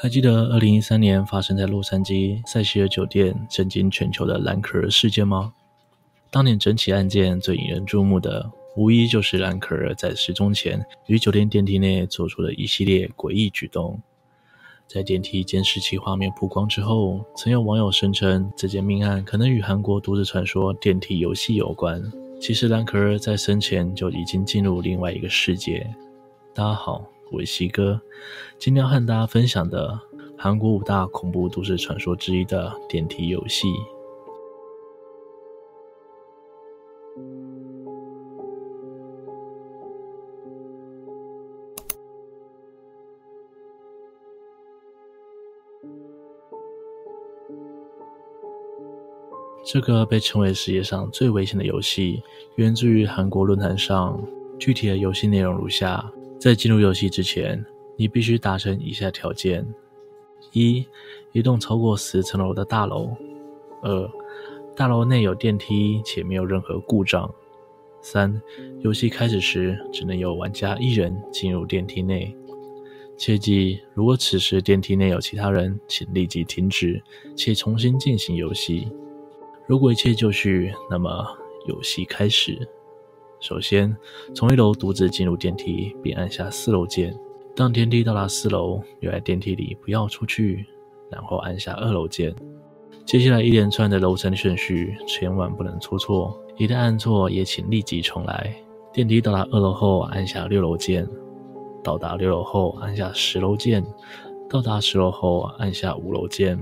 还记得二零一三年发生在洛杉矶塞西尔酒店震惊全球的蓝可儿事件吗？当年整起案件最引人注目的，无疑就是蓝可儿在失踪前于酒店电梯内做出的一系列诡异举动。在电梯监视器画面曝光之后，曾有网友声称这件命案可能与韩国都市传说电梯游戏有关。其实蓝可儿在生前就已经进入另外一个世界。大家好。我是西哥，今天要和大家分享的韩国五大恐怖都市传说之一的电梯游戏。这个被称为世界上最危险的游戏，源自于韩国论坛上。具体的游戏内容如下。在进入游戏之前，你必须达成以下条件：一、一栋超过十层楼的大楼；二、大楼内有电梯且没有任何故障；三、游戏开始时只能有玩家一人进入电梯内。切记，如果此时电梯内有其他人，请立即停止且重新进行游戏。如果一切就绪，那么游戏开始。首先，从一楼独自进入电梯，并按下四楼键。当电梯到达四楼，留在电梯里，不要出去，然后按下二楼键。接下来一连串的楼层顺序，千万不能出错。一旦按错，也请立即重来。电梯到达二楼后，按下六楼键；到达六楼后，按下十楼键；到达十楼后，按下五楼键。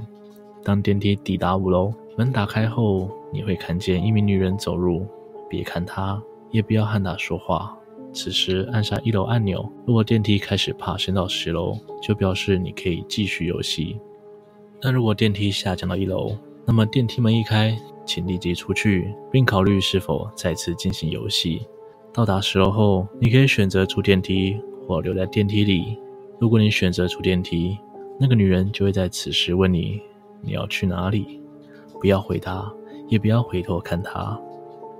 当电梯抵达五楼，门打开后，你会看见一名女人走入，别看她。也不要和他说话。此时按下一楼按钮，如果电梯开始爬升到十楼，就表示你可以继续游戏。但如果电梯下降到一楼，那么电梯门一开，请立即出去，并考虑是否再次进行游戏。到达十楼后，你可以选择出电梯或留在电梯里。如果你选择出电梯，那个女人就会在此时问你：“你要去哪里？”不要回答，也不要回头看她。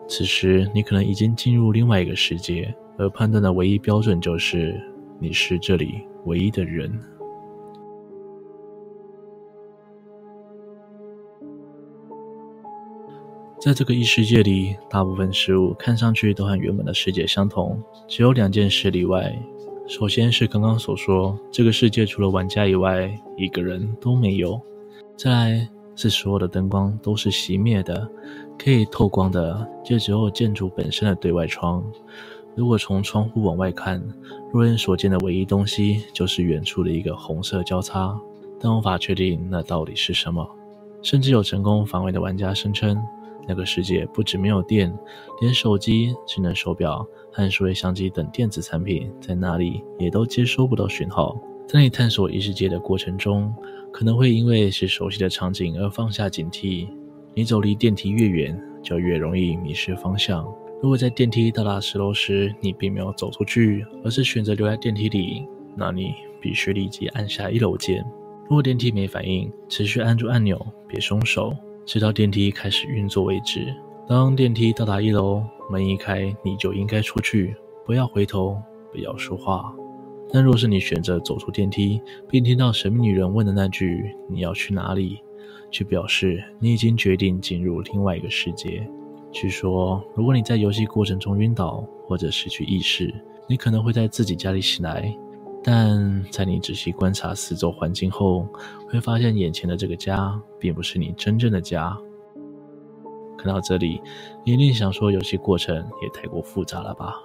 此时，你可能已经进入另外一个世界，而判断的唯一标准就是你是这里唯一的人。在这个异世界里，大部分事物看上去都和原本的世界相同，只有两件事例外。首先是刚刚所说，这个世界除了玩家以外，一个人都没有。再来，是所有的灯光都是熄灭的，可以透光的就只有建筑本身的对外窗。如果从窗户往外看，肉眼所见的唯一东西就是远处的一个红色交叉，但无法确定那到底是什么。甚至有成功防伪的玩家声称，那个世界不止没有电，连手机、智能手表和数位相机等电子产品在那里也都接收不到讯号。在你探索异世界的过程中，可能会因为是熟悉的场景而放下警惕，你走离电梯越远，就越容易迷失方向。如果在电梯到达十楼时，你并没有走出去，而是选择留在电梯里，那你必须立即按下一楼键。如果电梯没反应，持续按住按钮，别松手，直到电梯开始运作为止。当电梯到达一楼，门一开，你就应该出去，不要回头，不要说话。但若是你选择走出电梯，并听到神秘女人问的那句“你要去哪里”，就表示你已经决定进入另外一个世界。据说，如果你在游戏过程中晕倒或者失去意识，你可能会在自己家里醒来。但在你仔细观察四周环境后，会发现眼前的这个家并不是你真正的家。看到这里，你一定想说，游戏过程也太过复杂了吧？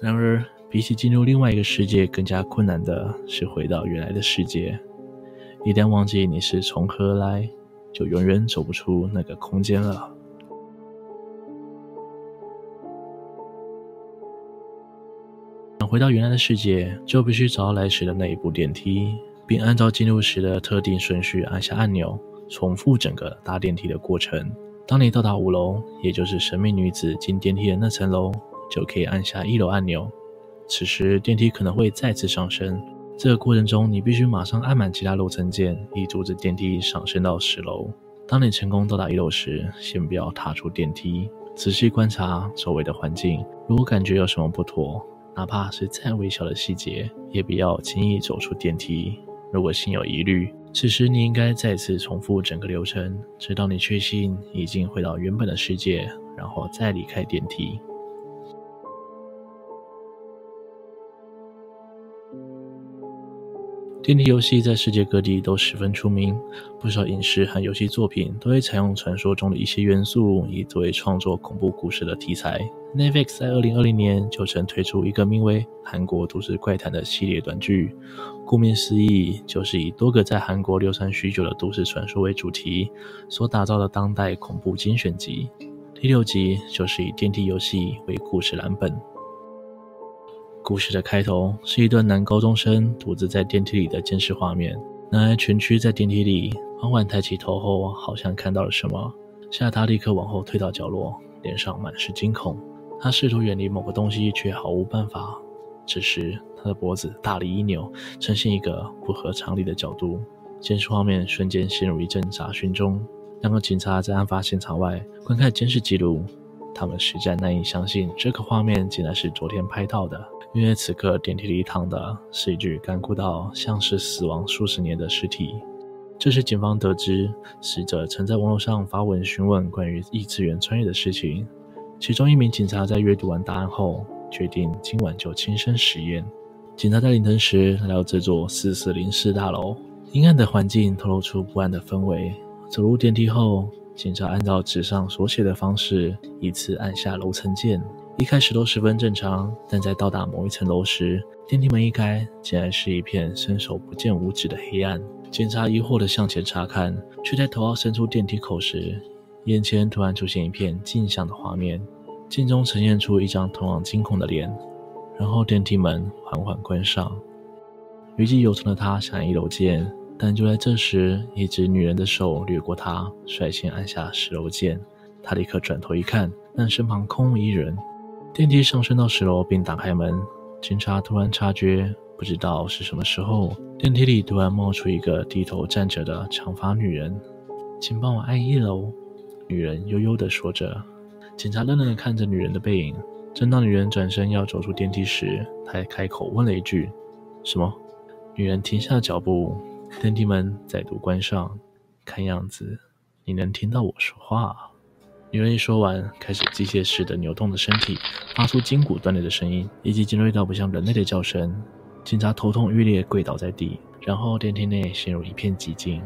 然而，比起进入另外一个世界，更加困难的是回到原来的世界。一旦忘记你是从何来，就永远走不出那个空间了。想回到原来的世界，就必须找到来时的那一部电梯，并按照进入时的特定顺序按下按钮，重复整个搭电梯的过程。当你到达五楼，也就是神秘女子进电梯的那层楼，就可以按下一楼按钮。此时电梯可能会再次上升，这个过程中你必须马上按满其他楼层键，以阻止电梯上升到十楼。当你成功到达一楼时，先不要踏出电梯，仔细观察周围的环境。如果感觉有什么不妥，哪怕是再微小的细节，也不要轻易走出电梯。如果心有疑虑，此时你应该再次重复整个流程，直到你确信已经回到原本的世界，然后再离开电梯。电梯游戏在世界各地都十分出名，不少影视和游戏作品都会采用传说中的一些元素，以作为创作恐怖故事的题材。Netflix 在二零二零年就曾推出一个名为《韩国都市怪谈》的系列短剧，顾名思义，就是以多个在韩国流传许久的都市传说为主题所打造的当代恐怖精选集。第六集就是以电梯游戏为故事蓝本。故事的开头是一段男高中生独自在电梯里的监视画面。男孩蜷曲在电梯里，缓缓抬起头后，好像看到了什么，吓得他立刻往后退到角落，脸上满是惊恐。他试图远离某个东西，却毫无办法。此时，他的脖子大力一扭，呈现一个不合常理的角度。监视画面瞬间陷入一阵杂讯中。两个警察在案发现场外观看监视记录，他们实在难以相信这个画面竟然是昨天拍到的。因为此刻电梯里躺的是一具干枯到像是死亡数十年的尸体。这时警方得知死者曾在网络上发文询问关于异次元穿越的事情。其中一名警察在阅读完答案后，决定今晚就亲身实验。警察在凌晨时来到这座四四零四大楼，阴暗的环境透露出不安的氛围。走入电梯后，警察按照纸上所写的方式，依次按下楼层键。一开始都十分正常，但在到达某一层楼时，电梯门一开，竟然是一片伸手不见五指的黑暗。警察疑惑地向前查看，却在头要伸出电梯口时，眼前突然出现一片镜像的画面，镜中呈现出一张同样惊恐的脸。然后电梯门缓缓关上，余悸犹存的他想按一楼键，但就在这时，一只女人的手掠过他，率先按下十楼键。他立刻转头一看，但身旁空无一人。电梯上升到十楼，并打开门。警察突然察觉，不知道是什么时候，电梯里突然冒出一个低头站着的长发女人。请帮我按一楼。女人悠悠地说着。警察愣愣地看着女人的背影。正当女人转身要走出电梯时，他还开口问了一句：“什么？”女人停下脚步。电梯门再度关上。看样子，你能听到我说话。女人一说完，开始机械式的扭动着身体，发出筋骨断裂的声音，以及尖锐到不像人类的叫声。警察头痛欲裂，跪倒在地，然后电梯内陷入一片寂静。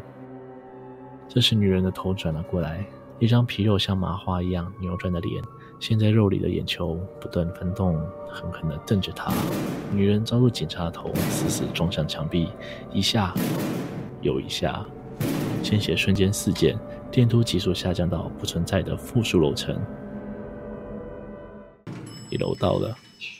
这时，女人的头转了过来，一张皮肉像麻花一样扭转的脸，陷在肉里的眼球不断翻动，狠狠地瞪着他。女人抓住警察的头，死死撞向墙壁，一下又一下，鲜血瞬间四溅。电梯急速下降到不存在的负数楼层，一楼到了，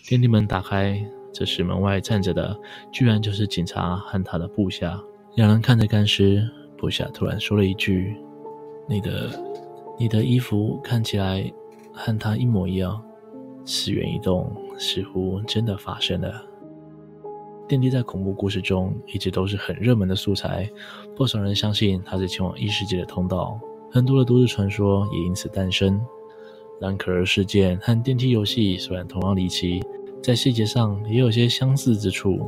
电梯门打开，这时门外站着的居然就是警察和他的部下。两人看着干尸，部下突然说了一句：“你的，你的衣服看起来和他一模一样。”此缘一动，似乎真的发生了。电梯在恐怖故事中一直都是很热门的素材，不少人相信它是前往异世界的通道，很多的都市传说也因此诞生。蓝可儿事件和电梯游戏虽然同样离奇，在细节上也有些相似之处，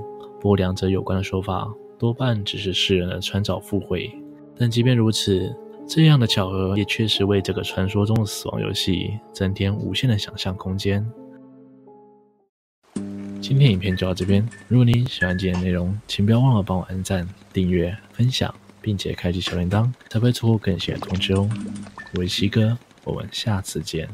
不过两者有关的说法多半只是世人的穿凿附会。但即便如此，这样的巧合也确实为这个传说中的死亡游戏增添无限的想象空间。今天影片就到这边。如果你喜欢今天内容，请不要忘了帮我按赞、订阅、分享，并且开启小铃铛，才不会错过更新的通知哦。我是西哥，我们下次见。